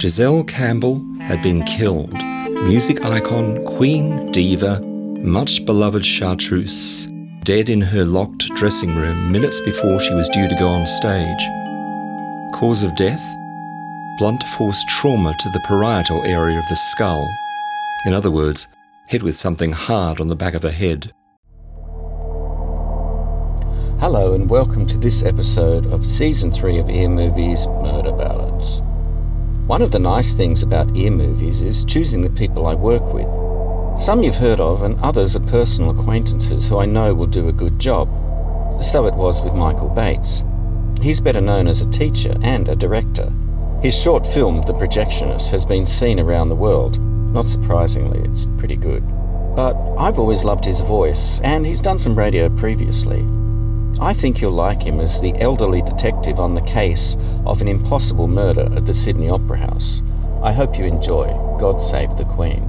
Giselle Campbell had been killed. Music icon, queen, diva, much beloved chartreuse, dead in her locked dressing room minutes before she was due to go on stage. Cause of death? Blunt force trauma to the parietal area of the skull. In other words, hit with something hard on the back of her head. Hello, and welcome to this episode of Season 3 of Ear Movies Murder Ballads. One of the nice things about ear movies is choosing the people I work with. Some you've heard of, and others are personal acquaintances who I know will do a good job. So it was with Michael Bates. He's better known as a teacher and a director. His short film, The Projectionist, has been seen around the world. Not surprisingly, it's pretty good. But I've always loved his voice, and he's done some radio previously. I think you'll like him as the elderly detective on the case of an impossible murder at the Sydney Opera House. I hope you enjoy God Save the Queen.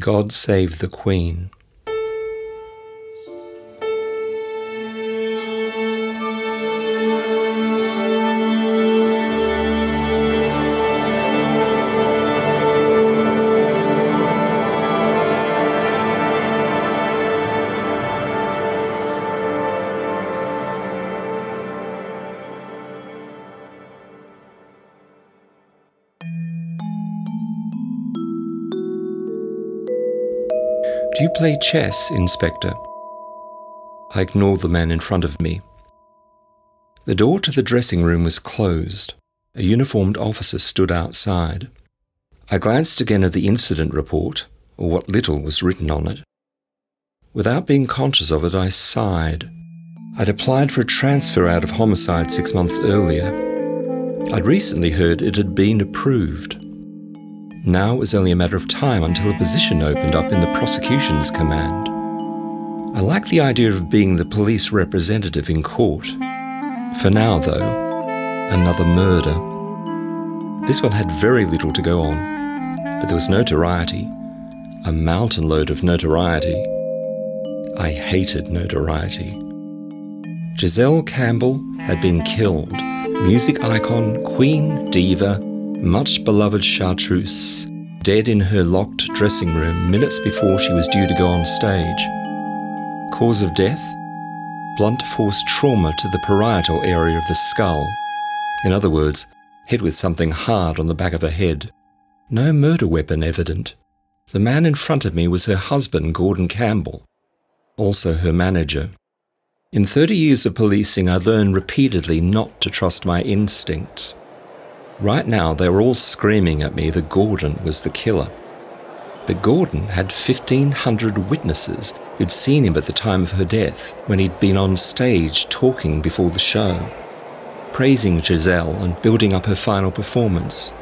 God Save the Queen. Play chess, Inspector? I ignored the man in front of me. The door to the dressing room was closed. A uniformed officer stood outside. I glanced again at the incident report, or what little was written on it. Without being conscious of it, I sighed. I'd applied for a transfer out of homicide six months earlier. I'd recently heard it had been approved. Now it was only a matter of time until a position opened up in the prosecution's command. I like the idea of being the police representative in court. For now, though, another murder. This one had very little to go on, but there was notoriety, a mountain load of notoriety. I hated notoriety. Giselle Campbell had been killed, music icon, queen, diva, much beloved chartreuse, dead in her locked dressing room minutes before she was due to go on stage. Cause of death? Blunt force trauma to the parietal area of the skull. In other words, hit with something hard on the back of her head. No murder weapon evident. The man in front of me was her husband, Gordon Campbell, also her manager. In 30 years of policing, I learned repeatedly not to trust my instincts. Right now, they were all screaming at me that Gordon was the killer. But Gordon had 1,500 witnesses who'd seen him at the time of her death when he'd been on stage talking before the show, praising Giselle and building up her final performance.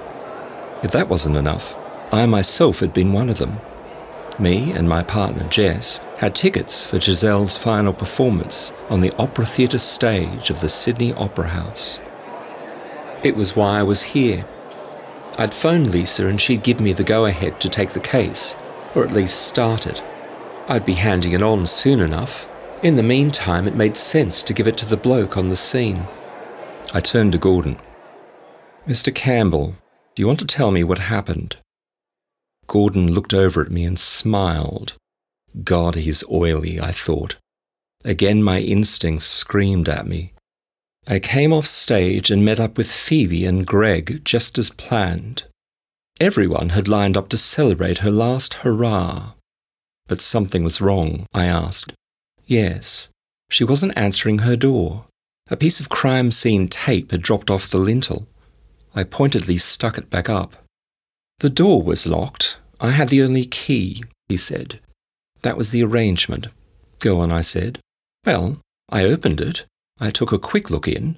If that wasn't enough, I myself had been one of them. Me and my partner Jess had tickets for Giselle's final performance on the Opera Theatre stage of the Sydney Opera House. It was why I was here. I'd phoned Lisa and she'd give me the go ahead to take the case, or at least start it. I'd be handing it on soon enough. In the meantime, it made sense to give it to the bloke on the scene. I turned to Gordon. Mr. Campbell, do you want to tell me what happened? Gordon looked over at me and smiled. God, he's oily, I thought. Again, my instincts screamed at me. I came off stage and met up with Phoebe and Greg just as planned. Everyone had lined up to celebrate her last hurrah. But something was wrong, I asked. Yes, she wasn't answering her door. A piece of crime scene tape had dropped off the lintel. I pointedly stuck it back up. The door was locked. I had the only key, he said. That was the arrangement. Go on, I said. Well, I opened it. I took a quick look in.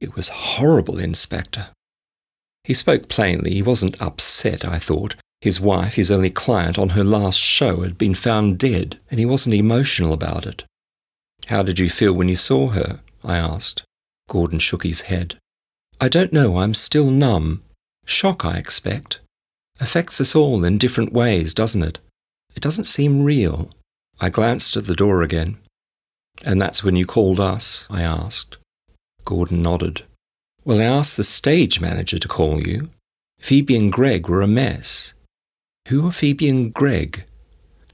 It was horrible, Inspector. He spoke plainly. He wasn't upset, I thought. His wife, his only client on her last show, had been found dead, and he wasn't emotional about it. How did you feel when you saw her? I asked. Gordon shook his head. I don't know. I'm still numb. Shock, I expect. Affects us all in different ways, doesn't it? It doesn't seem real. I glanced at the door again. And that's when you called us? I asked. Gordon nodded. Well, I asked the stage manager to call you. Phoebe and Greg were a mess. Who are Phoebe and Greg?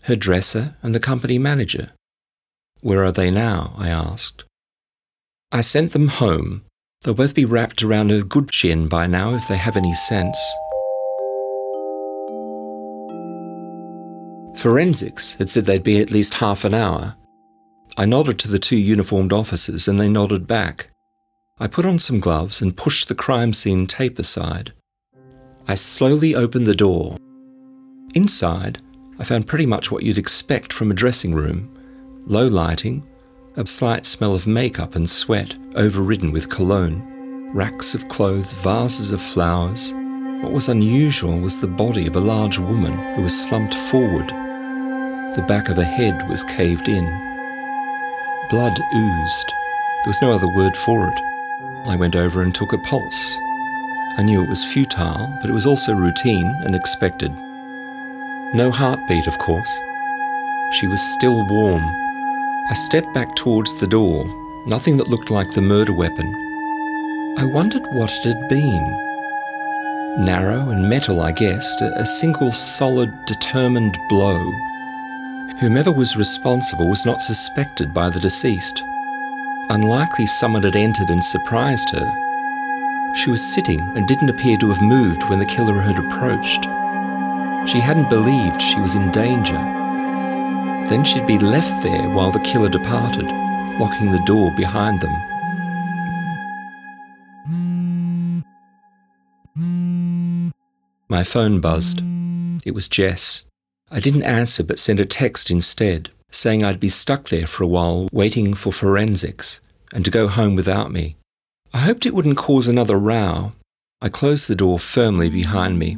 Her dresser and the company manager. Where are they now? I asked. I sent them home. They'll both be wrapped around a good chin by now if they have any sense. Forensics had said they'd be at least half an hour. I nodded to the two uniformed officers and they nodded back. I put on some gloves and pushed the crime scene tape aside. I slowly opened the door. Inside, I found pretty much what you'd expect from a dressing room low lighting, a slight smell of makeup and sweat, overridden with cologne, racks of clothes, vases of flowers. What was unusual was the body of a large woman who was slumped forward. The back of her head was caved in. Blood oozed. There was no other word for it. I went over and took a pulse. I knew it was futile, but it was also routine and expected. No heartbeat, of course. She was still warm. I stepped back towards the door, nothing that looked like the murder weapon. I wondered what it had been. Narrow and metal, I guessed, a single solid, determined blow. Whomever was responsible was not suspected by the deceased. Unlikely someone had entered and surprised her. She was sitting and didn't appear to have moved when the killer had approached. She hadn't believed she was in danger. Then she'd be left there while the killer departed, locking the door behind them. My phone buzzed. It was Jess. I didn't answer but sent a text instead, saying I'd be stuck there for a while waiting for forensics and to go home without me. I hoped it wouldn't cause another row. I closed the door firmly behind me.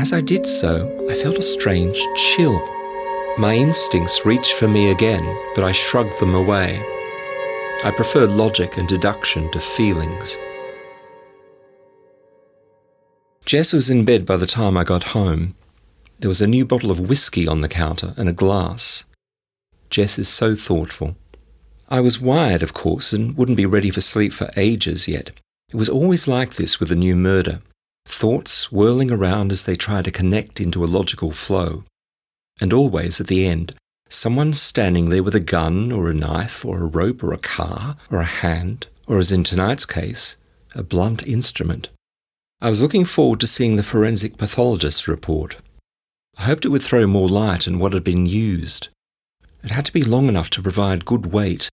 As I did so, I felt a strange chill. My instincts reached for me again, but I shrugged them away. I prefer logic and deduction to feelings. Jess was in bed by the time I got home. There was a new bottle of whiskey on the counter and a glass. Jess is so thoughtful. I was wired, of course, and wouldn't be ready for sleep for ages yet. It was always like this with a new murder thoughts whirling around as they try to connect into a logical flow. And always at the end, someone standing there with a gun or a knife or a rope or a car or a hand, or as in tonight's case, a blunt instrument. I was looking forward to seeing the forensic pathologist's report. I hoped it would throw more light on what had been used. It had to be long enough to provide good weight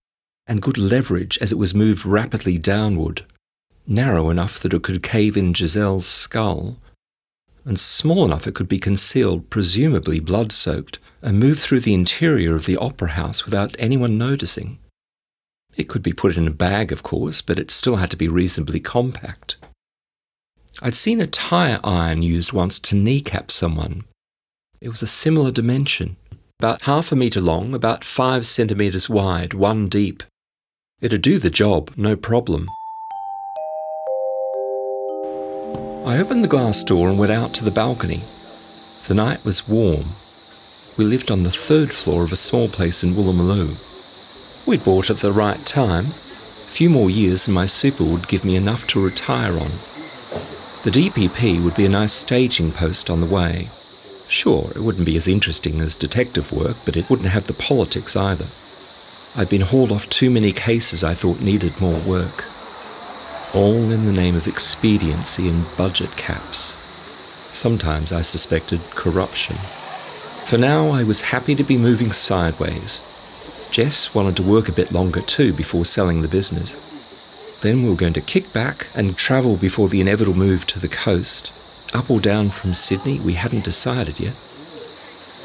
and good leverage as it was moved rapidly downward narrow enough that it could cave in Giselle's skull, and small enough it could be concealed, presumably blood soaked, and moved through the interior of the opera house without anyone noticing. It could be put in a bag, of course, but it still had to be reasonably compact. I'd seen a tire iron used once to kneecap someone. It was a similar dimension, about half a metre long, about five centimetres wide, one deep. It'd do the job, no problem. I opened the glass door and went out to the balcony. The night was warm. We lived on the third floor of a small place in Woolloomooloo. We'd bought at the right time. A few more years and my super would give me enough to retire on. The DPP would be a nice staging post on the way. Sure, it wouldn't be as interesting as detective work, but it wouldn't have the politics either. I'd been hauled off too many cases I thought needed more work all in the name of expediency and budget caps. Sometimes I suspected corruption. For now, I was happy to be moving sideways. Jess wanted to work a bit longer too before selling the business. Then we were going to kick back and travel before the inevitable move to the coast. Up or down from Sydney, we hadn't decided yet.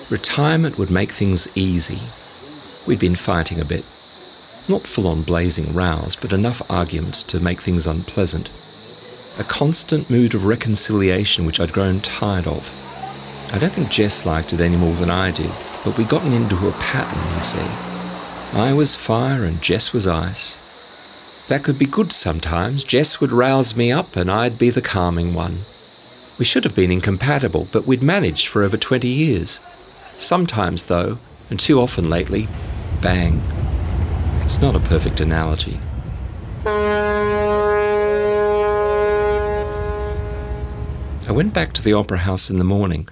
Retirement would make things easy. We'd been fighting a bit, not full on blazing rows, but enough arguments to make things unpleasant. A constant mood of reconciliation which I'd grown tired of. I don't think Jess liked it any more than I did, but we'd gotten into a pattern, you see. I was fire and Jess was ice. That could be good sometimes. Jess would rouse me up and I'd be the calming one. We should have been incompatible, but we'd managed for over 20 years. Sometimes, though, and too often lately, bang. It's not a perfect analogy. I went back to the Opera House in the morning.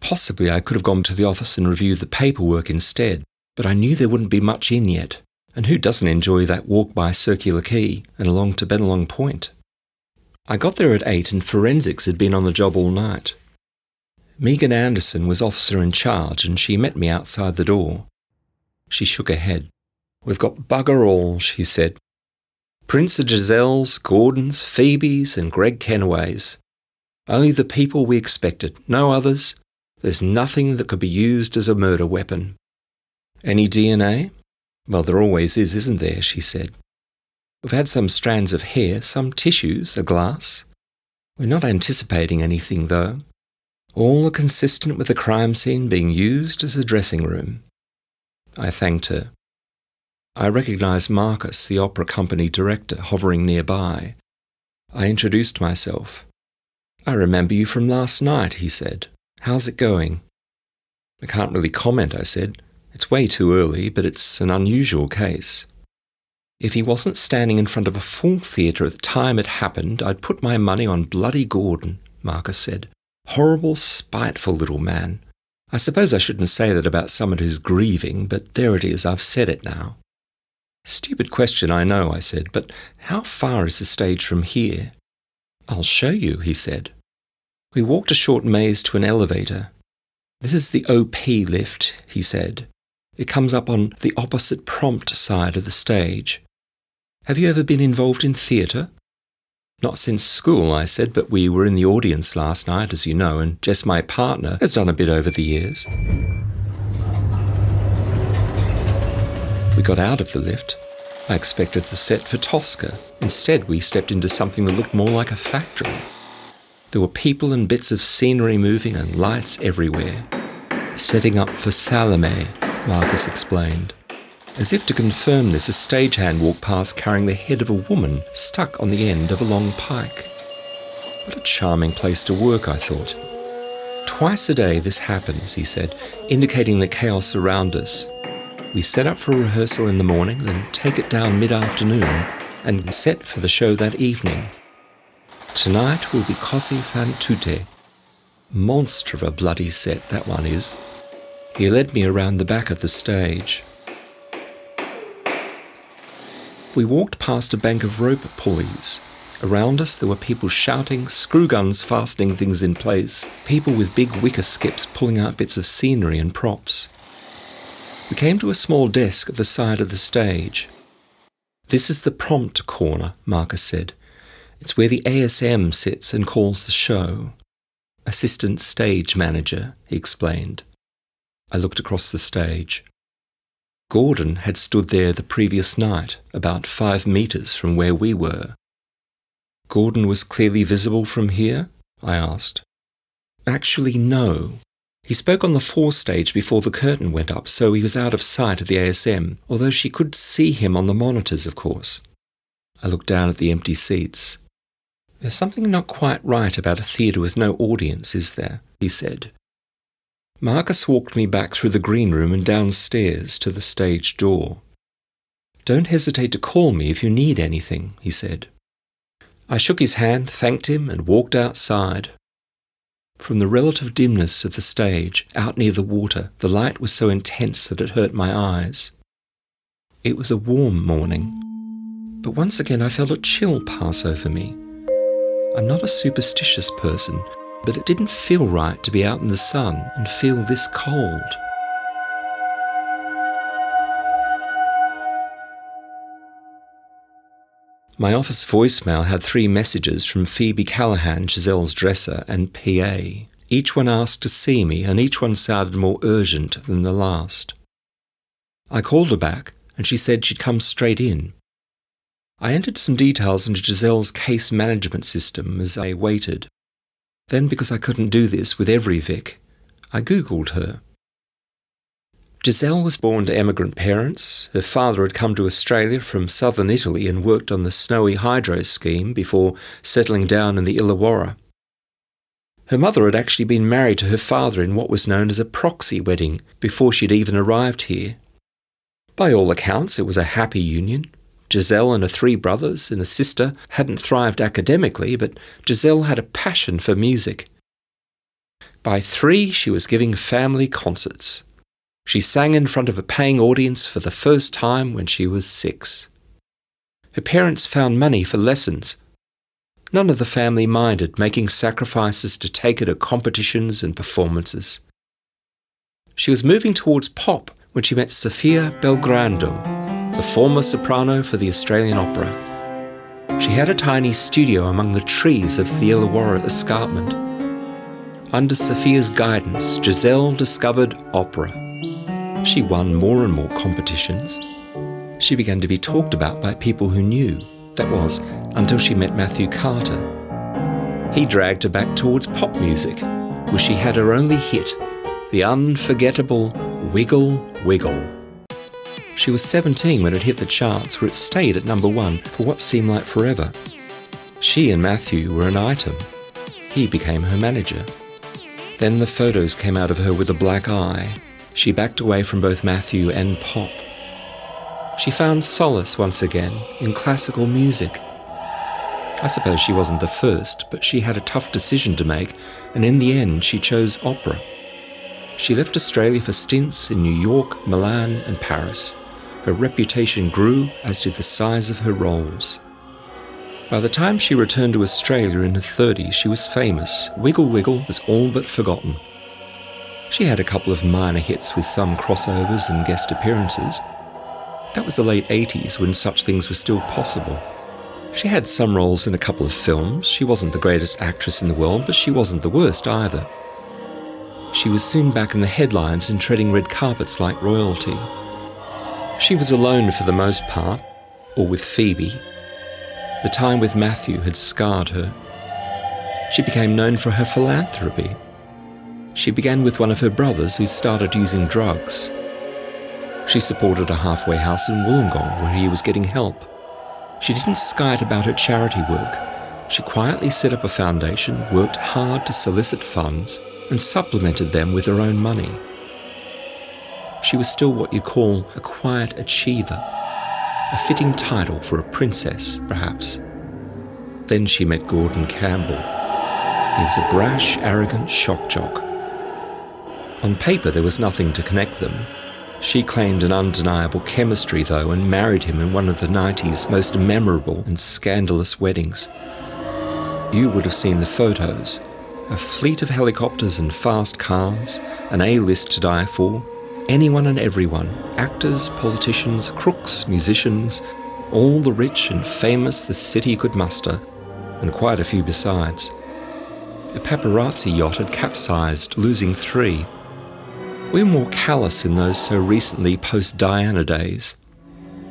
Possibly I could have gone to the office and reviewed the paperwork instead, but I knew there wouldn't be much in yet. And who doesn't enjoy that walk by Circular Quay and along to Bennelong Point? I got there at 8 and forensics had been on the job all night. Megan Anderson was officer in charge and she met me outside the door. She shook her head. We've got bugger all, she said. Prints of Giselles, Gordons, Phoebes, and Greg Kennaways. Only the people we expected, no others. There's nothing that could be used as a murder weapon. Any DNA? Well, there always is, isn't there? she said. We've had some strands of hair, some tissues, a glass. We're not anticipating anything, though. All are consistent with the crime scene being used as a dressing room. I thanked her. I recognized Marcus, the opera company director, hovering nearby. I introduced myself. I remember you from last night, he said. How's it going? I can't really comment, I said. It's way too early, but it's an unusual case. If he wasn't standing in front of a full theatre at the time it happened, I'd put my money on bloody Gordon, Marcus said. Horrible, spiteful little man. I suppose I shouldn't say that about someone who's grieving, but there it is, I've said it now. Stupid question, I know, I said, but how far is the stage from here? I'll show you, he said. We walked a short maze to an elevator. This is the OP lift, he said. It comes up on the opposite prompt side of the stage. Have you ever been involved in theatre? Not since school, I said, but we were in the audience last night, as you know, and Jess, my partner, has done a bit over the years. We got out of the lift. I expected the set for Tosca. Instead, we stepped into something that looked more like a factory. There were people and bits of scenery moving and lights everywhere. Setting up for Salome, Marcus explained. As if to confirm this, a stagehand walked past carrying the head of a woman stuck on the end of a long pike. What a charming place to work, I thought. Twice a day this happens, he said, indicating the chaos around us. We set up for a rehearsal in the morning, then take it down mid afternoon and set for the show that evening. Tonight will be Così fan tutte. Monster of a bloody set, that one is. He led me around the back of the stage. We walked past a bank of rope pulleys. Around us, there were people shouting, screw guns fastening things in place, people with big wicker skips pulling out bits of scenery and props. We came to a small desk at the side of the stage. This is the prompt corner, Marcus said. It's where the ASM sits and calls the show. Assistant stage manager, he explained. I looked across the stage. Gordon had stood there the previous night, about five metres from where we were. Gordon was clearly visible from here? I asked. Actually, no. He spoke on the fore stage before the curtain went up, so he was out of sight of the ASM, although she could see him on the monitors, of course. I looked down at the empty seats. There's something not quite right about a theatre with no audience, is there? he said. Marcus walked me back through the green room and downstairs to the stage door. Don't hesitate to call me if you need anything, he said. I shook his hand, thanked him, and walked outside. From the relative dimness of the stage, out near the water, the light was so intense that it hurt my eyes. It was a warm morning, but once again I felt a chill pass over me. I'm not a superstitious person, but it didn't feel right to be out in the sun and feel this cold. My office voicemail had three messages from Phoebe Callahan, Giselle's dresser, and PA. Each one asked to see me, and each one sounded more urgent than the last. I called her back, and she said she'd come straight in. I entered some details into Giselle's case management system as I waited. Then, because I couldn't do this with every Vic, I Googled her. Giselle was born to emigrant parents. Her father had come to Australia from southern Italy and worked on the Snowy Hydro scheme before settling down in the Illawarra. Her mother had actually been married to her father in what was known as a proxy wedding before she'd even arrived here. By all accounts, it was a happy union. Giselle and her three brothers and a sister hadn't thrived academically, but Giselle had a passion for music. By three, she was giving family concerts. She sang in front of a paying audience for the first time when she was six. Her parents found money for lessons. None of the family minded making sacrifices to take her to competitions and performances. She was moving towards pop when she met Sofia Belgrando, the former soprano for the Australian Opera. She had a tiny studio among the trees of the Illawarra escarpment. Under Sophia's guidance, Giselle discovered opera. She won more and more competitions. She began to be talked about by people who knew. That was, until she met Matthew Carter. He dragged her back towards pop music, where she had her only hit, the unforgettable Wiggle Wiggle. She was 17 when it hit the charts, where it stayed at number one for what seemed like forever. She and Matthew were an item. He became her manager. Then the photos came out of her with a black eye. She backed away from both Matthew and pop. She found solace once again in classical music. I suppose she wasn't the first, but she had a tough decision to make, and in the end she chose opera. She left Australia for stints in New York, Milan, and Paris. Her reputation grew, as did the size of her roles. By the time she returned to Australia in her 30s, she was famous. Wiggle Wiggle was all but forgotten. She had a couple of minor hits with some crossovers and guest appearances. That was the late 80s when such things were still possible. She had some roles in a couple of films. She wasn't the greatest actress in the world, but she wasn't the worst either. She was soon back in the headlines and treading red carpets like royalty. She was alone for the most part, or with Phoebe. The time with Matthew had scarred her. She became known for her philanthropy. She began with one of her brothers who started using drugs. She supported a halfway house in Wollongong where he was getting help. She didn't skite about her charity work. She quietly set up a foundation, worked hard to solicit funds, and supplemented them with her own money she was still what you'd call a quiet achiever, a fitting title for a princess, perhaps. Then she met Gordon Campbell. He was a brash, arrogant shock jock. On paper, there was nothing to connect them. She claimed an undeniable chemistry, though, and married him in one of the 90s most memorable and scandalous weddings. You would have seen the photos a fleet of helicopters and fast cars, an A list to die for, anyone and everyone actors, politicians, crooks, musicians, all the rich and famous the city could muster, and quite a few besides. A paparazzi yacht had capsized, losing three. We're more callous in those so recently post Diana days.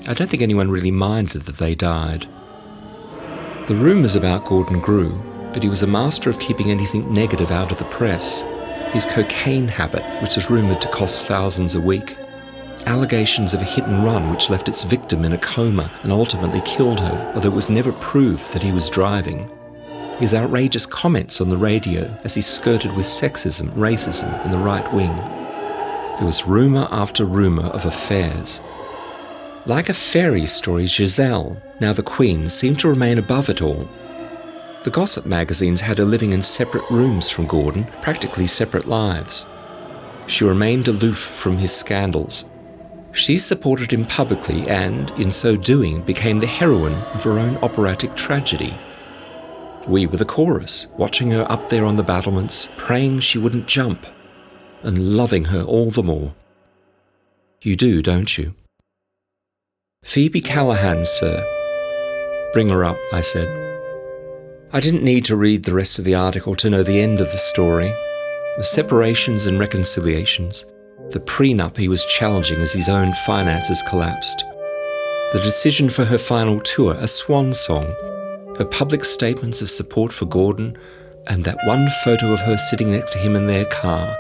I don't think anyone really minded that they died. The rumours about Gordon grew, but he was a master of keeping anything negative out of the press his cocaine habit, which was rumoured to cost thousands a week, allegations of a hit and run which left its victim in a coma and ultimately killed her, although it was never proved that he was driving, his outrageous comments on the radio as he skirted with sexism, racism, and the right wing. There was rumour after rumour of affairs. Like a fairy story, Giselle, now the Queen, seemed to remain above it all the gossip magazines had her living in separate rooms from Gordon, practically separate lives. She remained aloof from his scandals. She supported him publicly and, in so doing, became the heroine of her own operatic tragedy. We were the chorus, watching her up there on the battlements, praying she wouldn't jump, and loving her all the more. You do, don't you? Phoebe Callahan, sir. Bring her up, I said. I didn't need to read the rest of the article to know the end of the story. The separations and reconciliations, the prenup he was challenging as his own finances collapsed, the decision for her final tour, a swan song, her public statements of support for Gordon, and that one photo of her sitting next to him in their car,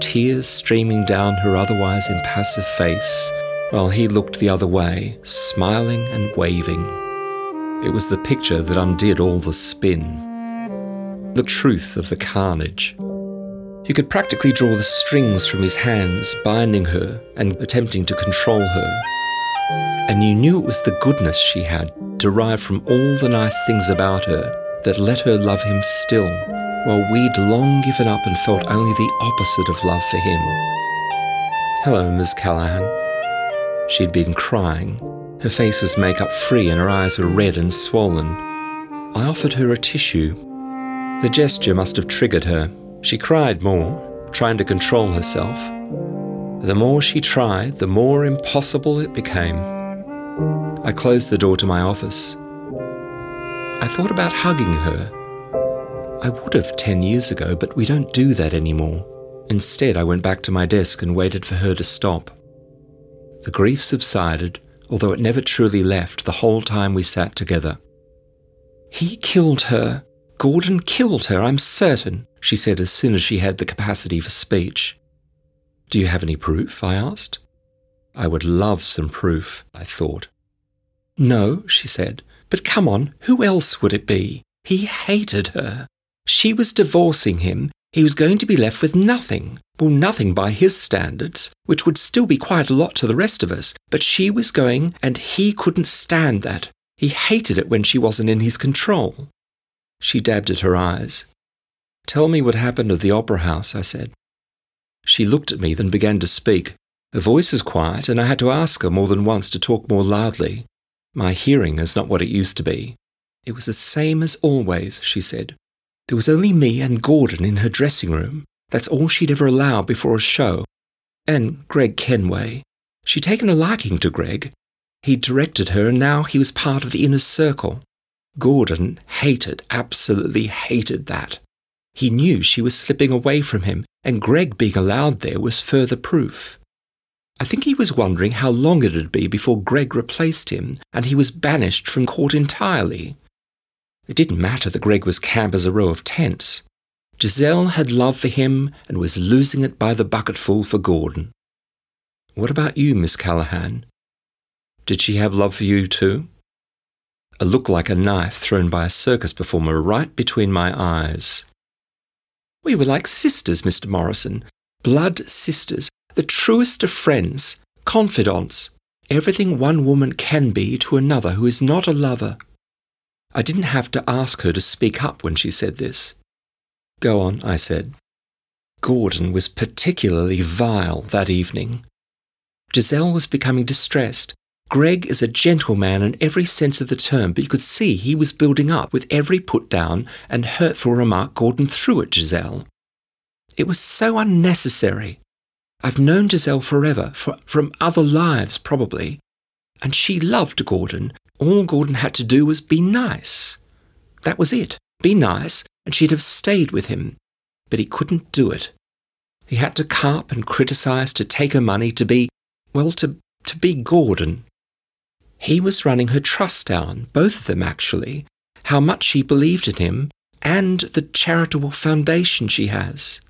tears streaming down her otherwise impassive face, while he looked the other way, smiling and waving. It was the picture that undid all the spin. The truth of the carnage. You could practically draw the strings from his hands, binding her and attempting to control her. And you knew it was the goodness she had, derived from all the nice things about her, that let her love him still, while we'd long given up and felt only the opposite of love for him. Hello, Miss Callahan. She'd been crying. Her face was makeup free and her eyes were red and swollen. I offered her a tissue. The gesture must have triggered her. She cried more, trying to control herself. The more she tried, the more impossible it became. I closed the door to my office. I thought about hugging her. I would have 10 years ago, but we don't do that anymore. Instead, I went back to my desk and waited for her to stop. The grief subsided, although it never truly left the whole time we sat together. He killed her. Gordon killed her, I'm certain, she said as soon as she had the capacity for speech. Do you have any proof? I asked. I would love some proof, I thought. No, she said, but come on, who else would it be? He hated her. She was divorcing him. He was going to be left with nothing. Well, nothing by his standards, which would still be quite a lot to the rest of us, but she was going, and he couldn't stand that. He hated it when she wasn't in his control. She dabbed at her eyes. Tell me what happened at the opera house, I said. She looked at me, then began to speak. Her voice was quiet, and I had to ask her more than once to talk more loudly. My hearing is not what it used to be. It was the same as always, she said. There was only me and Gordon in her dressing room. That's all she'd ever allowed before a show. And Greg Kenway. She'd taken a liking to Greg. He'd directed her, and now he was part of the inner circle. Gordon hated, absolutely hated that. He knew she was slipping away from him, and Greg being allowed there was further proof. I think he was wondering how long it'd be before Greg replaced him and he was banished from court entirely. It didn't matter that Greg was camp as a row of tents. Giselle had love for him and was losing it by the bucketful for Gordon. What about you, Miss Callahan? Did she have love for you too? A look like a knife thrown by a circus performer right between my eyes. We were like sisters, Mr. Morrison. Blood sisters, the truest of friends, confidants, everything one woman can be to another who is not a lover. I didn't have to ask her to speak up when she said this. Go on, I said. Gordon was particularly vile that evening. Giselle was becoming distressed. Greg is a gentleman in every sense of the term, but you could see he was building up with every put down and hurtful remark Gordon threw at Giselle. It was so unnecessary. I've known Giselle forever, for, from other lives probably, and she loved Gordon. All Gordon had to do was be nice. That was it. Be nice, and she'd have stayed with him. But he couldn't do it. He had to carp and criticize, to take her money, to be, well, to, to be Gordon. He was running her trust down, both of them actually, how much she believed in him, and the charitable foundation she has.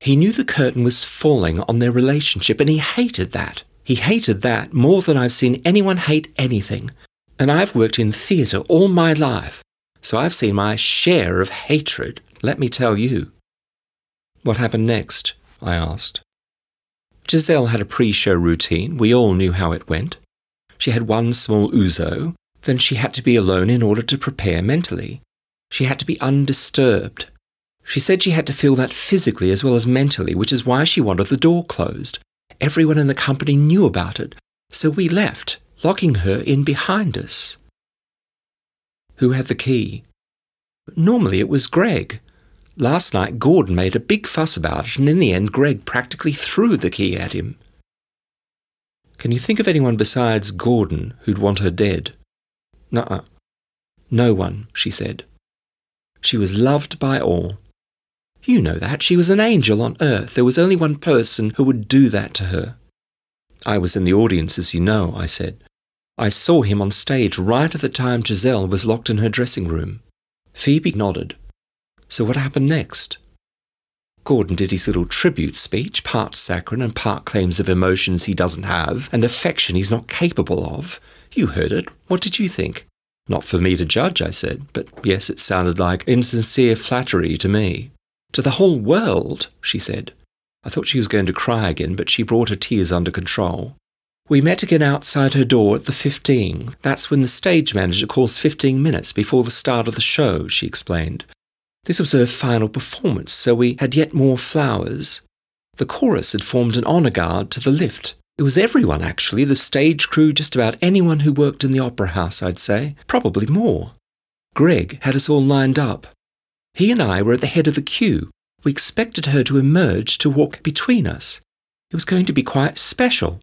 He knew the curtain was falling on their relationship, and he hated that. He hated that more than I've seen anyone hate anything. And I've worked in theatre all my life, so I've seen my share of hatred, let me tell you. What happened next? I asked. Giselle had a pre show routine. We all knew how it went. She had one small ouzo, then she had to be alone in order to prepare mentally. She had to be undisturbed. She said she had to feel that physically as well as mentally, which is why she wanted the door closed. Everyone in the company knew about it, so we left, locking her in behind us. Who had the key? Normally it was Greg. Last night Gordon made a big fuss about it, and in the end Greg practically threw the key at him. Can you think of anyone besides Gordon who'd want her dead? Nuh-uh. No one, she said. She was loved by all. You know that. She was an angel on earth. There was only one person who would do that to her. I was in the audience, as you know, I said. I saw him on stage right at the time Giselle was locked in her dressing room. Phoebe nodded. So what happened next? Gordon did his little tribute speech, part saccharine and part claims of emotions he doesn't have and affection he's not capable of. You heard it. What did you think? Not for me to judge, I said, but yes, it sounded like insincere flattery to me. To the whole world, she said. I thought she was going to cry again, but she brought her tears under control. We met again outside her door at the 15. That's when the stage manager calls 15 minutes before the start of the show, she explained. This was her final performance, so we had yet more flowers. The chorus had formed an honour guard to the lift. It was everyone, actually, the stage crew, just about anyone who worked in the opera house, I'd say, probably more. Greg had us all lined up. He and I were at the head of the queue. We expected her to emerge to walk between us. It was going to be quite special.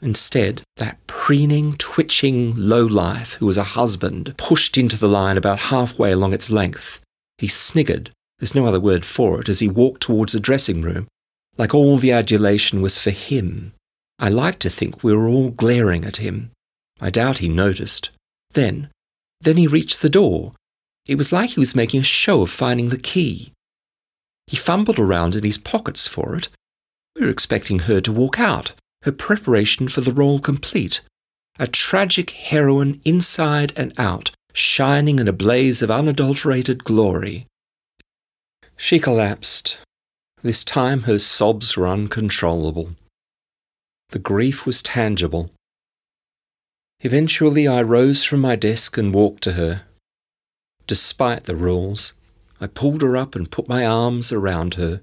Instead, that preening, twitching lowlife who was a husband pushed into the line about halfway along its length. He sniggered, there's no other word for it, as he walked towards the dressing room, like all the adulation was for him. I like to think we were all glaring at him. I doubt he noticed. Then, then he reached the door. It was like he was making a show of finding the key. He fumbled around in his pockets for it. We were expecting her to walk out, her preparation for the role complete. A tragic heroine inside and out, shining in a blaze of unadulterated glory. She collapsed. This time her sobs were uncontrollable. The grief was tangible. Eventually I rose from my desk and walked to her. Despite the rules, I pulled her up and put my arms around her.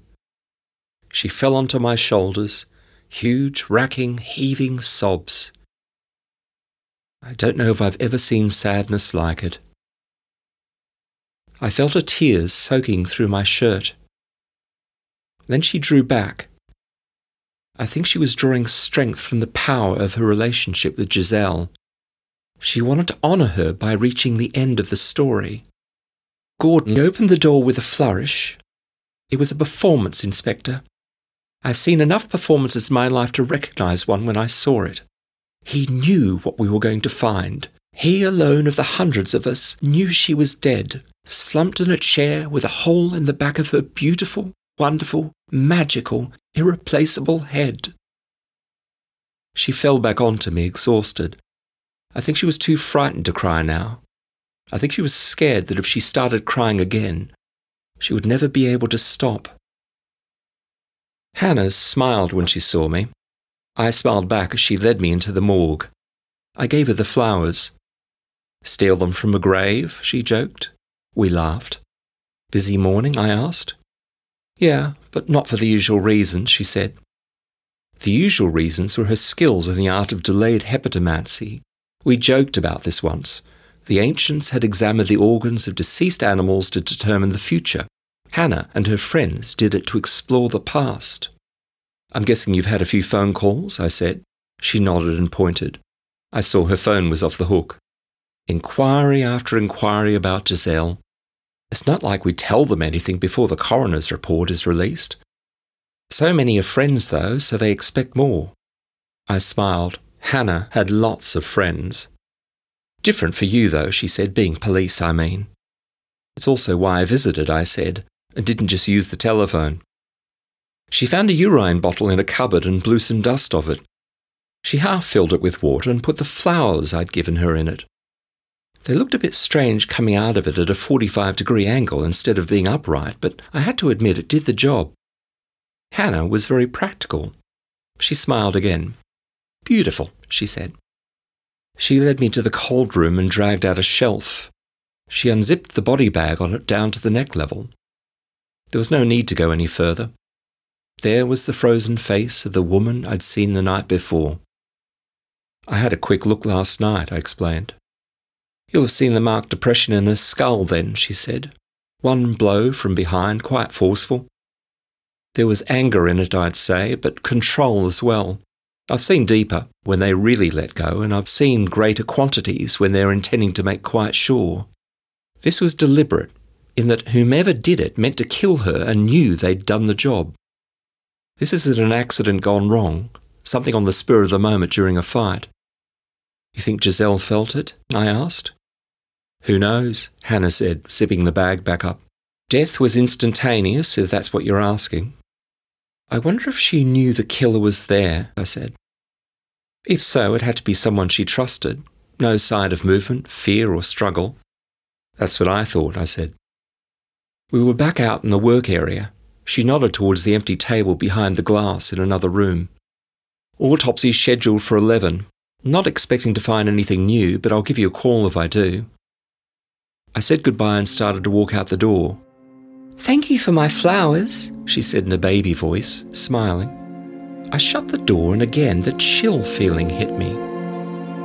She fell onto my shoulders, huge, racking, heaving sobs. I don't know if I've ever seen sadness like it. I felt her tears soaking through my shirt. Then she drew back. I think she was drawing strength from the power of her relationship with Giselle. She wanted to honour her by reaching the end of the story. Gordon opened the door with a flourish. It was a performance, Inspector. I've seen enough performances in my life to recognize one when I saw it. He knew what we were going to find. He alone of the hundreds of us knew she was dead, slumped in a chair with a hole in the back of her beautiful, wonderful, magical, irreplaceable head. She fell back onto me, exhausted. I think she was too frightened to cry now. I think she was scared that if she started crying again, she would never be able to stop. Hannah smiled when she saw me. I smiled back as she led me into the morgue. I gave her the flowers. Steal them from a grave, she joked. We laughed. Busy morning? I asked. Yeah, but not for the usual reasons, she said. The usual reasons were her skills in the art of delayed hepatomancy. We joked about this once. The ancients had examined the organs of deceased animals to determine the future. Hannah and her friends did it to explore the past. I'm guessing you've had a few phone calls, I said. She nodded and pointed. I saw her phone was off the hook. Inquiry after inquiry about Giselle. It's not like we tell them anything before the coroner's report is released. So many are friends, though, so they expect more. I smiled. Hannah had lots of friends. Different for you, though, she said, being police, I mean. It's also why I visited, I said and didn't just use the telephone. She found a urine bottle in a cupboard and blew some dust off it. She half filled it with water and put the flowers I'd given her in it. They looked a bit strange coming out of it at a 45 degree angle instead of being upright, but I had to admit it did the job. Hannah was very practical. She smiled again. Beautiful, she said. She led me to the cold room and dragged out a shelf. She unzipped the body bag on it down to the neck level. There was no need to go any further. There was the frozen face of the woman I'd seen the night before. I had a quick look last night, I explained. You'll have seen the marked depression in her skull then, she said. One blow from behind, quite forceful. There was anger in it, I'd say, but control as well. I've seen deeper, when they really let go, and I've seen greater quantities when they're intending to make quite sure. This was deliberate, in that whomever did it meant to kill her and knew they'd done the job. This isn't an accident gone wrong, something on the spur of the moment during a fight. You think Giselle felt it? I asked. Who knows? Hannah said, zipping the bag back up. Death was instantaneous, if that's what you're asking. I wonder if she knew the killer was there, I said. If so, it had to be someone she trusted. No sign of movement, fear, or struggle. That's what I thought, I said. We were back out in the work area. She nodded towards the empty table behind the glass in another room. Autopsy's scheduled for 11. Not expecting to find anything new, but I'll give you a call if I do. I said goodbye and started to walk out the door. Thank you for my flowers, she said in a baby voice, smiling. I shut the door and again the chill feeling hit me.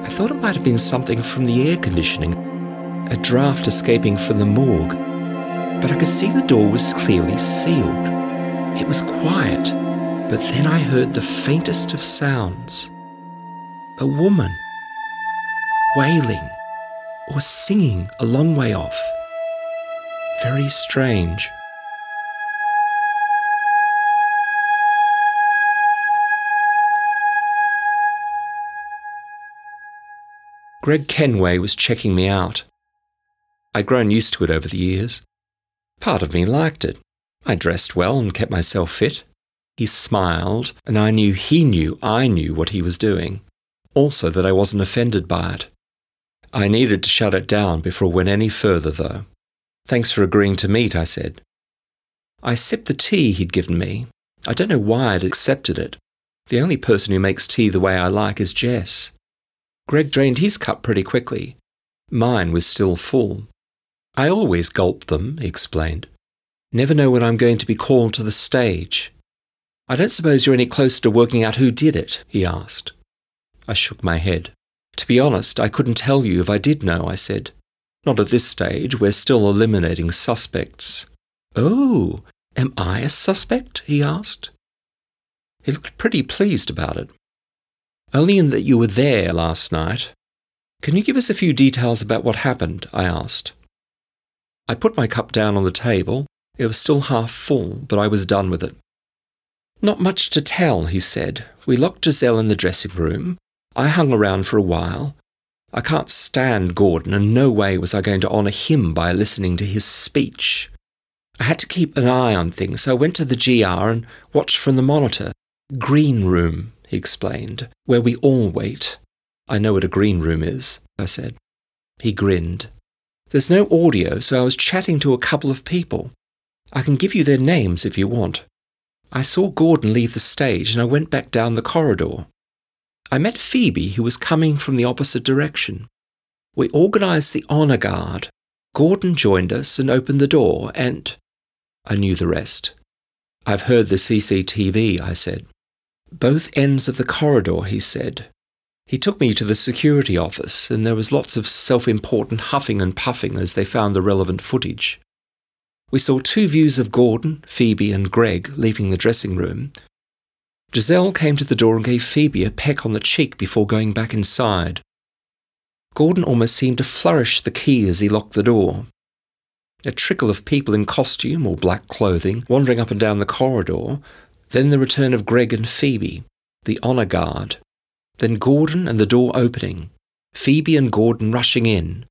I thought it might have been something from the air conditioning, a draft escaping from the morgue. But I could see the door was clearly sealed. It was quiet, but then I heard the faintest of sounds a woman wailing or singing a long way off. Very strange. Greg Kenway was checking me out. I'd grown used to it over the years. Part of me liked it. I dressed well and kept myself fit. He smiled, and I knew he knew I knew what he was doing also that I wasn't offended by it. I needed to shut it down before it went any further, though. Thanks for agreeing to meet, I said. I sipped the tea he'd given me. I don't know why I'd accepted it. The only person who makes tea the way I like is Jess. Greg drained his cup pretty quickly. Mine was still full. I always gulp them, he explained. Never know when I'm going to be called to the stage. I don't suppose you're any closer to working out who did it, he asked. I shook my head. To be honest, I couldn't tell you if I did know, I said. Not at this stage, we're still eliminating suspects. Oh, am I a suspect? he asked. He looked pretty pleased about it. Only in that you were there last night. Can you give us a few details about what happened? I asked. I put my cup down on the table. It was still half full, but I was done with it. Not much to tell, he said. We locked Giselle in the dressing room. I hung around for a while. I can't stand Gordon, and no way was I going to honour him by listening to his speech. I had to keep an eye on things, so I went to the GR and watched from the monitor. Green room, he explained, where we all wait. I know what a green room is, I said. He grinned. There's no audio, so I was chatting to a couple of people. I can give you their names if you want. I saw Gordon leave the stage and I went back down the corridor. I met Phoebe, who was coming from the opposite direction. We organised the honour guard. Gordon joined us and opened the door, and I knew the rest. I've heard the CCTV, I said. Both ends of the corridor, he said. He took me to the security office, and there was lots of self important huffing and puffing as they found the relevant footage. We saw two views of Gordon, Phoebe, and Greg leaving the dressing room, Giselle came to the door and gave Phoebe a peck on the cheek before going back inside. Gordon almost seemed to flourish the key as he locked the door. A trickle of people in costume or black clothing wandering up and down the corridor, then the return of Greg and Phoebe, the honour guard, then Gordon and the door opening, Phoebe and Gordon rushing in,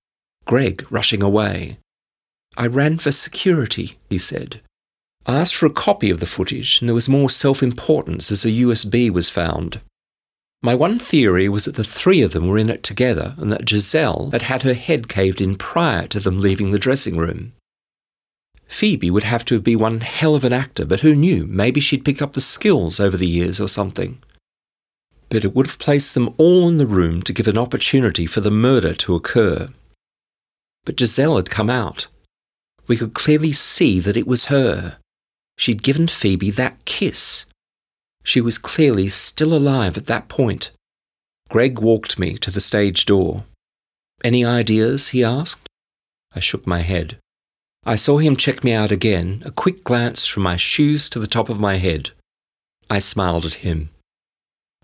Greg rushing away. I ran for security, he said. I asked for a copy of the footage, and there was more self importance as a USB was found. My one theory was that the three of them were in it together and that Giselle had had her head caved in prior to them leaving the dressing room. Phoebe would have to be one hell of an actor, but who knew? Maybe she'd picked up the skills over the years or something. But it would have placed them all in the room to give an opportunity for the murder to occur. But Giselle had come out. We could clearly see that it was her. She'd given Phoebe that kiss. She was clearly still alive at that point. Greg walked me to the stage door. Any ideas? he asked. I shook my head. I saw him check me out again, a quick glance from my shoes to the top of my head. I smiled at him.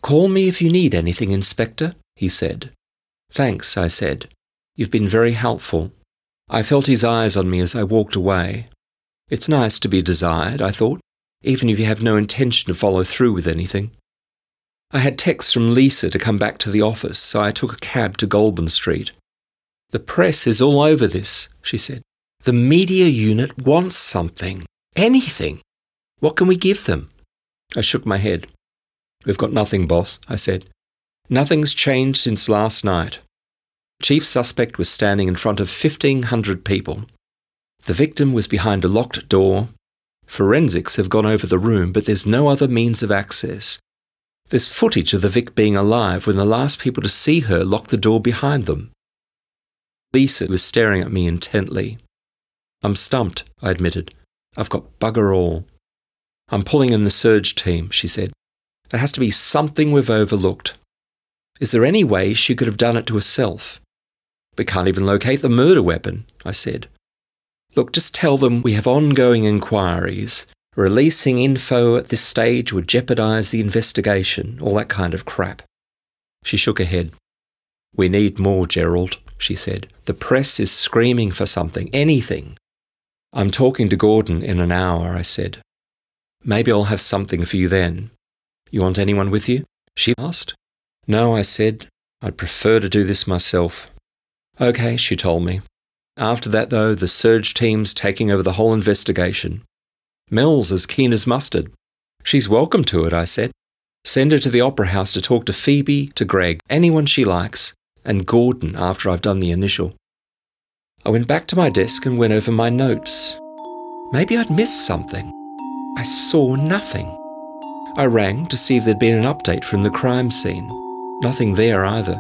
Call me if you need anything, Inspector, he said. Thanks, I said. You've been very helpful. I felt his eyes on me as I walked away. It's nice to be desired, I thought, even if you have no intention to follow through with anything. I had texts from Lisa to come back to the office, so I took a cab to Goulburn Street. The press is all over this, she said. The media unit wants something. Anything. What can we give them? I shook my head. We've got nothing, boss, I said. Nothing's changed since last night. Chief suspect was standing in front of 1,500 people. The victim was behind a locked door. Forensics have gone over the room, but there's no other means of access. There's footage of the Vic being alive when the last people to see her locked the door behind them. Lisa was staring at me intently. I'm stumped, I admitted. I've got bugger all. I'm pulling in the surge team, she said. There has to be something we've overlooked. Is there any way she could have done it to herself? We can't even locate the murder weapon, I said. Look, just tell them we have ongoing inquiries. Releasing info at this stage would jeopardize the investigation, all that kind of crap. She shook her head. We need more, Gerald, she said. The press is screaming for something, anything. I'm talking to Gordon in an hour, I said. Maybe I'll have something for you then. You want anyone with you? She asked. No, I said. I'd prefer to do this myself. OK, she told me. After that, though, the surge team's taking over the whole investigation. Mel's as keen as mustard. She's welcome to it, I said. Send her to the Opera House to talk to Phoebe, to Greg, anyone she likes, and Gordon after I've done the initial. I went back to my desk and went over my notes. Maybe I'd missed something. I saw nothing. I rang to see if there'd been an update from the crime scene. Nothing there either.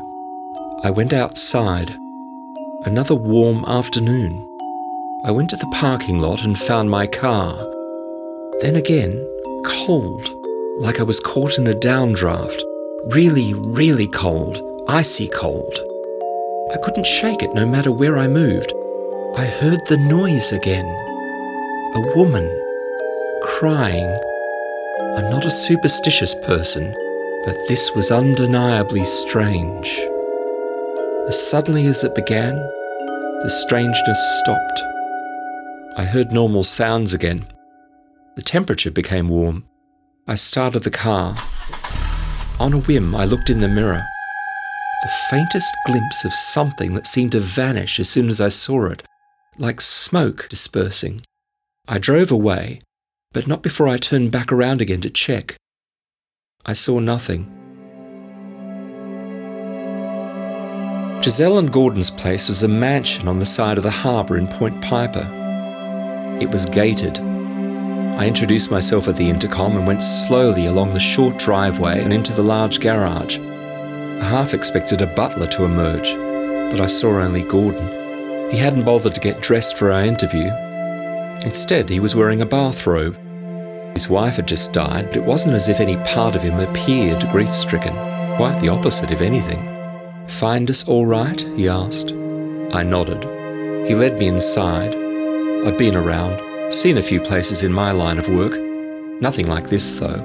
I went outside. Another warm afternoon. I went to the parking lot and found my car. Then again, cold, like I was caught in a downdraft. Really, really cold, icy cold. I couldn't shake it no matter where I moved. I heard the noise again. A woman crying. I'm not a superstitious person, but this was undeniably strange. As suddenly as it began, the strangeness stopped. I heard normal sounds again. The temperature became warm. I started the car. On a whim, I looked in the mirror. The faintest glimpse of something that seemed to vanish as soon as I saw it, like smoke dispersing. I drove away, but not before I turned back around again to check. I saw nothing. Giselle and Gordon's place was a mansion on the side of the harbour in Point Piper. It was gated. I introduced myself at the intercom and went slowly along the short driveway and into the large garage. I half expected a butler to emerge, but I saw only Gordon. He hadn't bothered to get dressed for our interview. Instead, he was wearing a bathrobe. His wife had just died, but it wasn't as if any part of him appeared grief stricken. Quite the opposite, if anything. Find us all right? he asked. I nodded. He led me inside. I've been around, seen a few places in my line of work. Nothing like this, though.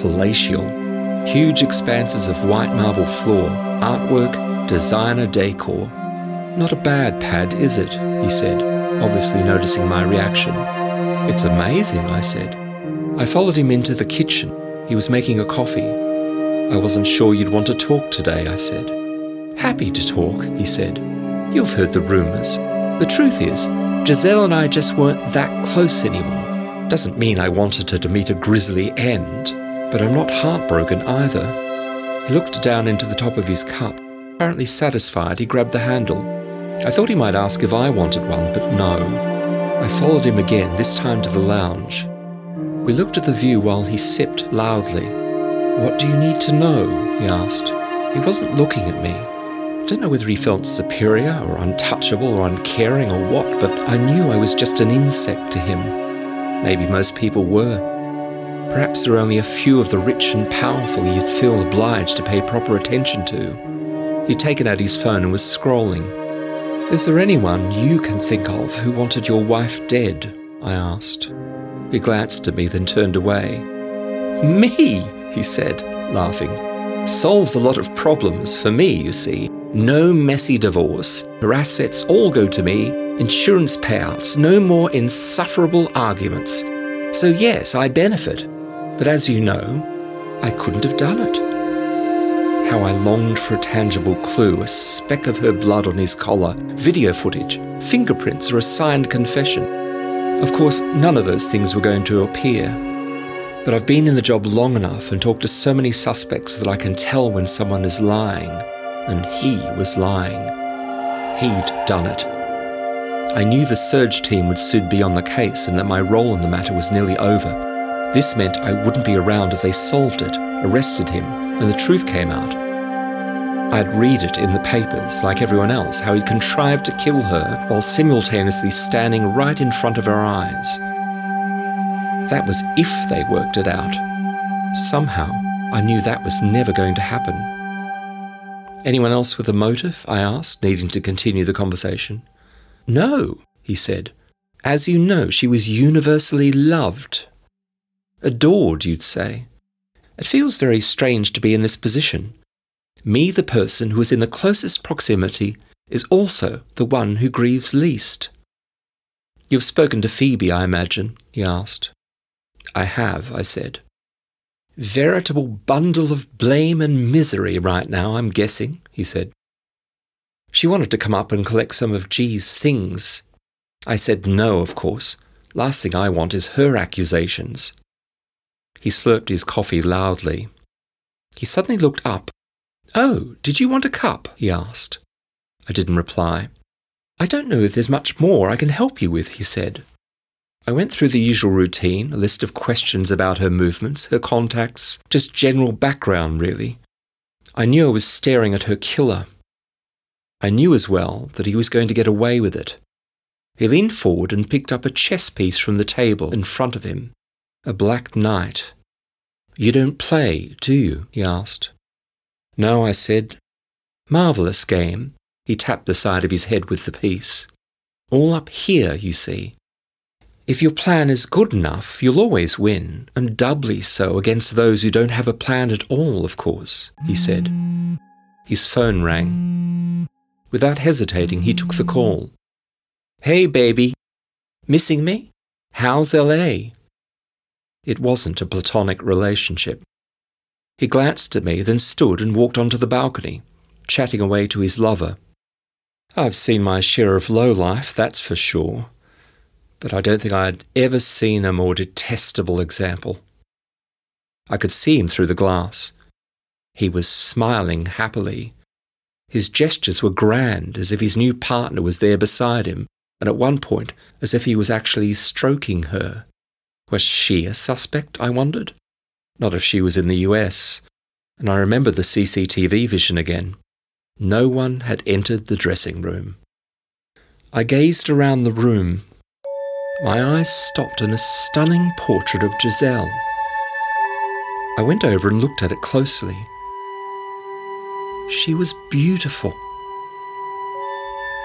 Palatial. Huge expanses of white marble floor, artwork, designer decor. Not a bad pad, is it? he said, obviously noticing my reaction. It's amazing, I said. I followed him into the kitchen. He was making a coffee. I wasn't sure you'd want to talk today, I said. Happy to talk, he said. You've heard the rumours. The truth is, Giselle and I just weren't that close anymore. Doesn't mean I wanted her to meet a grisly end, but I'm not heartbroken either. He looked down into the top of his cup. Apparently satisfied, he grabbed the handle. I thought he might ask if I wanted one, but no. I followed him again, this time to the lounge. We looked at the view while he sipped loudly. What do you need to know? he asked. He wasn't looking at me. I don't know whether he felt superior or untouchable or uncaring or what, but I knew I was just an insect to him. Maybe most people were. Perhaps there are only a few of the rich and powerful he'd feel obliged to pay proper attention to. He'd taken out his phone and was scrolling. Is there anyone you can think of who wanted your wife dead? I asked. He glanced at me, then turned away. Me, he said, laughing. Solves a lot of problems for me, you see. No messy divorce. Her assets all go to me. Insurance payouts. No more insufferable arguments. So, yes, I benefit. But as you know, I couldn't have done it. How I longed for a tangible clue, a speck of her blood on his collar, video footage, fingerprints, or a signed confession. Of course, none of those things were going to appear. But I've been in the job long enough and talked to so many suspects that I can tell when someone is lying and he was lying. He'd done it. I knew the surge team would soon be on the case and that my role in the matter was nearly over. This meant I wouldn't be around if they solved it, arrested him, and the truth came out. I'd read it in the papers, like everyone else, how he'd contrived to kill her while simultaneously standing right in front of her eyes. That was if they worked it out. Somehow, I knew that was never going to happen. Anyone else with a motive? I asked, needing to continue the conversation. No, he said. As you know, she was universally loved. Adored, you'd say. It feels very strange to be in this position. Me, the person who is in the closest proximity, is also the one who grieves least. You've spoken to Phoebe, I imagine, he asked. I have, I said. Veritable bundle of blame and misery right now, I'm guessing, he said. She wanted to come up and collect some of G's things. I said no, of course. Last thing I want is her accusations. He slurped his coffee loudly. He suddenly looked up. Oh, did you want a cup? he asked. I didn't reply. I don't know if there's much more I can help you with, he said. I went through the usual routine, a list of questions about her movements, her contacts, just general background, really. I knew I was staring at her killer. I knew as well that he was going to get away with it. He leaned forward and picked up a chess piece from the table in front of him. A black knight. You don't play, do you? he asked. No, I said. Marvellous game. He tapped the side of his head with the piece. All up here, you see. If your plan is good enough, you'll always win, and doubly so against those who don't have a plan at all, of course, he said. His phone rang. Without hesitating, he took the call. Hey, baby. Missing me? How's LA? It wasn't a platonic relationship. He glanced at me, then stood and walked onto the balcony, chatting away to his lover. I've seen my share of low life, that's for sure but I don't think I had ever seen a more detestable example. I could see him through the glass. He was smiling happily. His gestures were grand, as if his new partner was there beside him, and at one point as if he was actually stroking her. Was she a suspect, I wondered? Not if she was in the US. And I remembered the CCTV vision again. No one had entered the dressing room. I gazed around the room, my eyes stopped on a stunning portrait of Giselle. I went over and looked at it closely. She was beautiful.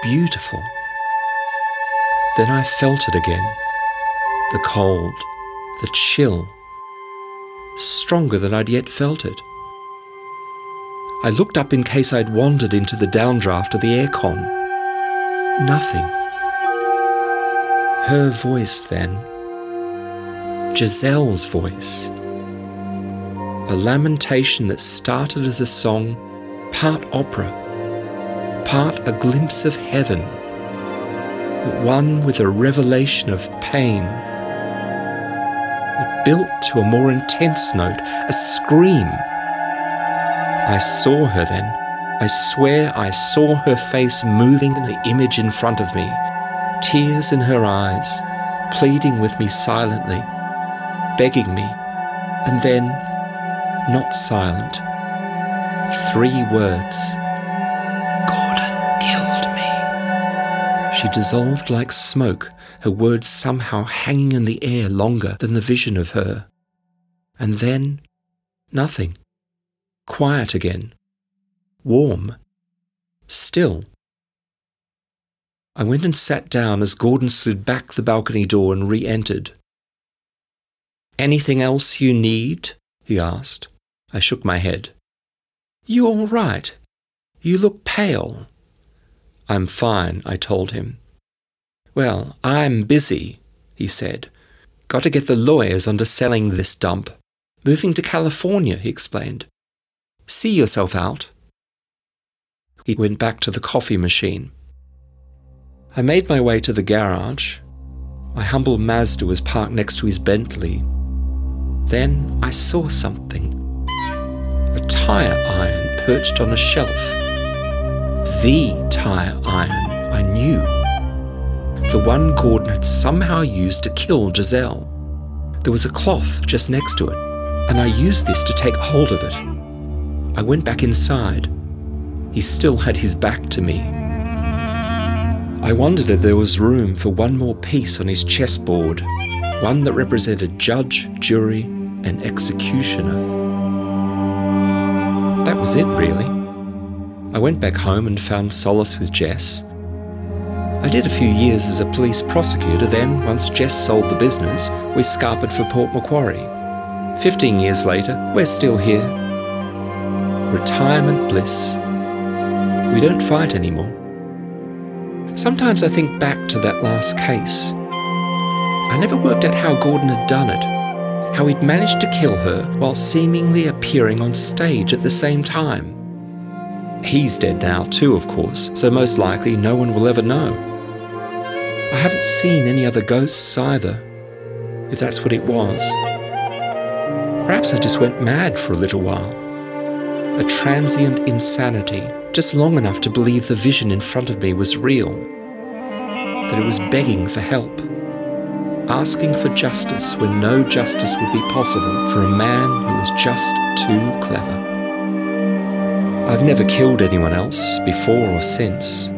Beautiful. Then I felt it again. The cold, the chill, stronger than I'd yet felt it. I looked up in case I'd wandered into the downdraft of the aircon. Nothing. Her voice, then. Giselle's voice. A lamentation that started as a song, part opera, part a glimpse of heaven, but one with a revelation of pain. Built to a more intense note, a scream. I saw her then. I swear I saw her face moving in the image in front of me tears in her eyes, pleading with me silently, begging me, and then, not silent, three words Gordon killed me. She dissolved like smoke, her words somehow hanging in the air longer than the vision of her. And then, nothing. Quiet again. Warm. Still. I went and sat down as Gordon slid back the balcony door and re entered. Anything else you need? he asked. I shook my head. You all right? You look pale. I'm fine, I told him. Well, I'm busy, he said. Got to get the lawyers onto selling this dump. Moving to California, he explained. See yourself out. He went back to the coffee machine. I made my way to the garage. My humble Mazda was parked next to his Bentley. Then I saw something. A tire iron perched on a shelf. The tire iron I knew. The one Gordon had somehow used to kill Giselle. There was a cloth just next to it, and I used this to take hold of it. I went back inside. He still had his back to me. I wondered if there was room for one more piece on his chessboard, one that represented judge, jury, and executioner. That was it, really. I went back home and found solace with Jess. I did a few years as a police prosecutor, then, once Jess sold the business, we scarpered for Port Macquarie. Fifteen years later, we're still here. Retirement bliss. We don't fight anymore. Sometimes I think back to that last case. I never worked out how Gordon had done it, how he'd managed to kill her while seemingly appearing on stage at the same time. He's dead now, too, of course, so most likely no one will ever know. I haven't seen any other ghosts either, if that's what it was. Perhaps I just went mad for a little while. A transient insanity just long enough to believe the vision in front of me was real, that it was begging for help, asking for justice when no justice would be possible for a man who was just too clever. I've never killed anyone else before or since.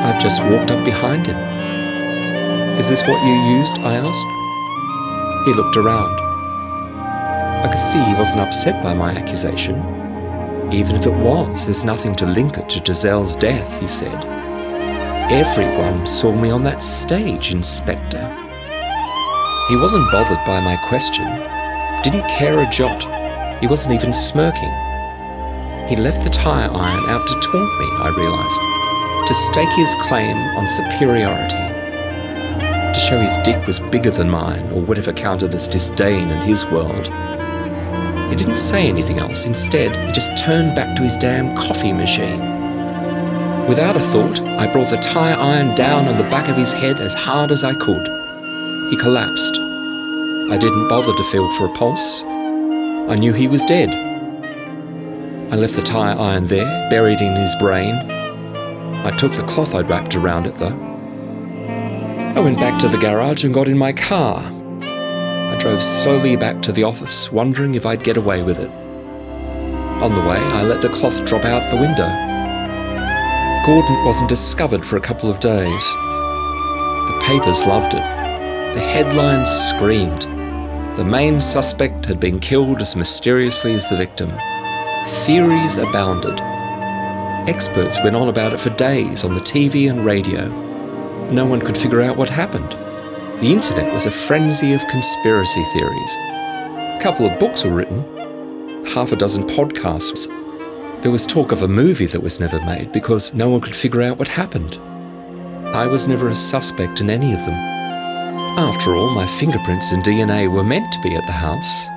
I've just walked up behind him. Is this what you used? I asked. He looked around. I could see he wasn't upset by my accusation. Even if it was, there's nothing to link it to Giselle's death, he said. Everyone saw me on that stage, Inspector. He wasn't bothered by my question, didn't care a jot. He wasn't even smirking. He left the tire iron out to taunt me, I realised, to stake his claim on superiority, to show his dick was bigger than mine, or whatever counted as disdain in his world. He didn't say anything else. Instead, he just turned back to his damn coffee machine. Without a thought, I brought the tire iron down on the back of his head as hard as I could. He collapsed. I didn't bother to feel for a pulse. I knew he was dead. I left the tire iron there, buried in his brain. I took the cloth I'd wrapped around it, though. I went back to the garage and got in my car I drove slowly back to the office, wondering if I'd get away with it. On the way, I let the cloth drop out the window. Gordon wasn't discovered for a couple of days. The papers loved it. The headlines screamed. The main suspect had been killed as mysteriously as the victim. Theories abounded. Experts went on about it for days on the TV and radio. No one could figure out what happened. The internet was a frenzy of conspiracy theories. A couple of books were written, half a dozen podcasts. There was talk of a movie that was never made because no one could figure out what happened. I was never a suspect in any of them. After all, my fingerprints and DNA were meant to be at the house.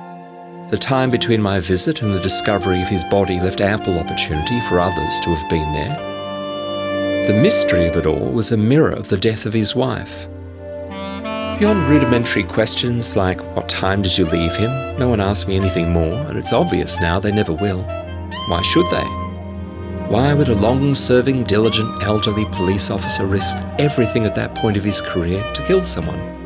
The time between my visit and the discovery of his body left ample opportunity for others to have been there. The mystery of it all was a mirror of the death of his wife. Beyond rudimentary questions like, What time did you leave him? no one asked me anything more, and it's obvious now they never will. Why should they? Why would a long serving, diligent, elderly police officer risk everything at that point of his career to kill someone?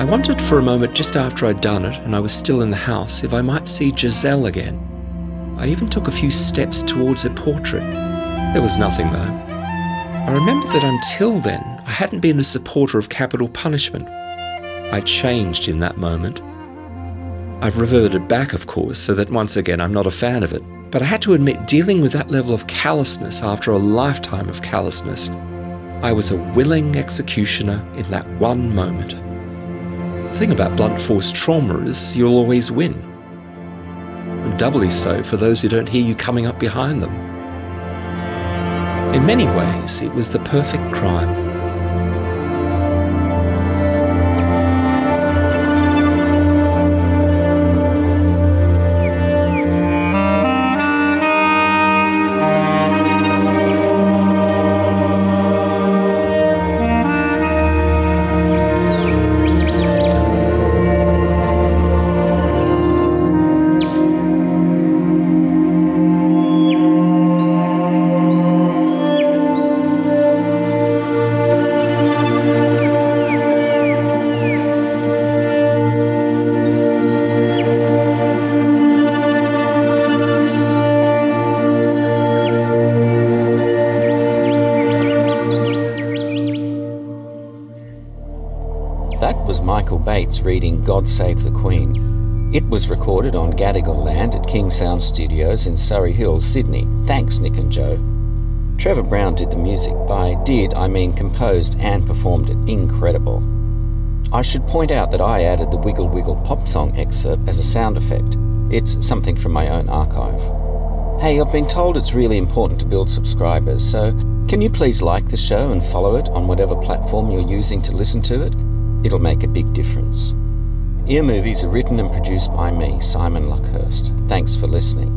I wondered for a moment just after I'd done it and I was still in the house if I might see Giselle again. I even took a few steps towards her portrait. There was nothing though. I remember that until then, I hadn't been a supporter of capital punishment. I changed in that moment. I've reverted back, of course, so that once again I'm not a fan of it. But I had to admit, dealing with that level of callousness after a lifetime of callousness, I was a willing executioner in that one moment. The thing about blunt force trauma is you'll always win. And doubly so for those who don't hear you coming up behind them. In many ways, it was the perfect crime. Bates reading God Save the Queen. It was recorded on Gadigal land at King Sound Studios in Surry Hills, Sydney. Thanks, Nick and Joe. Trevor Brown did the music. By did, I mean composed and performed it. Incredible. I should point out that I added the Wiggle Wiggle pop song excerpt as a sound effect. It's something from my own archive. Hey, I've been told it's really important to build subscribers, so can you please like the show and follow it on whatever platform you're using to listen to it? It'll make a big difference. Ear Movies are written and produced by me, Simon Luckhurst. Thanks for listening.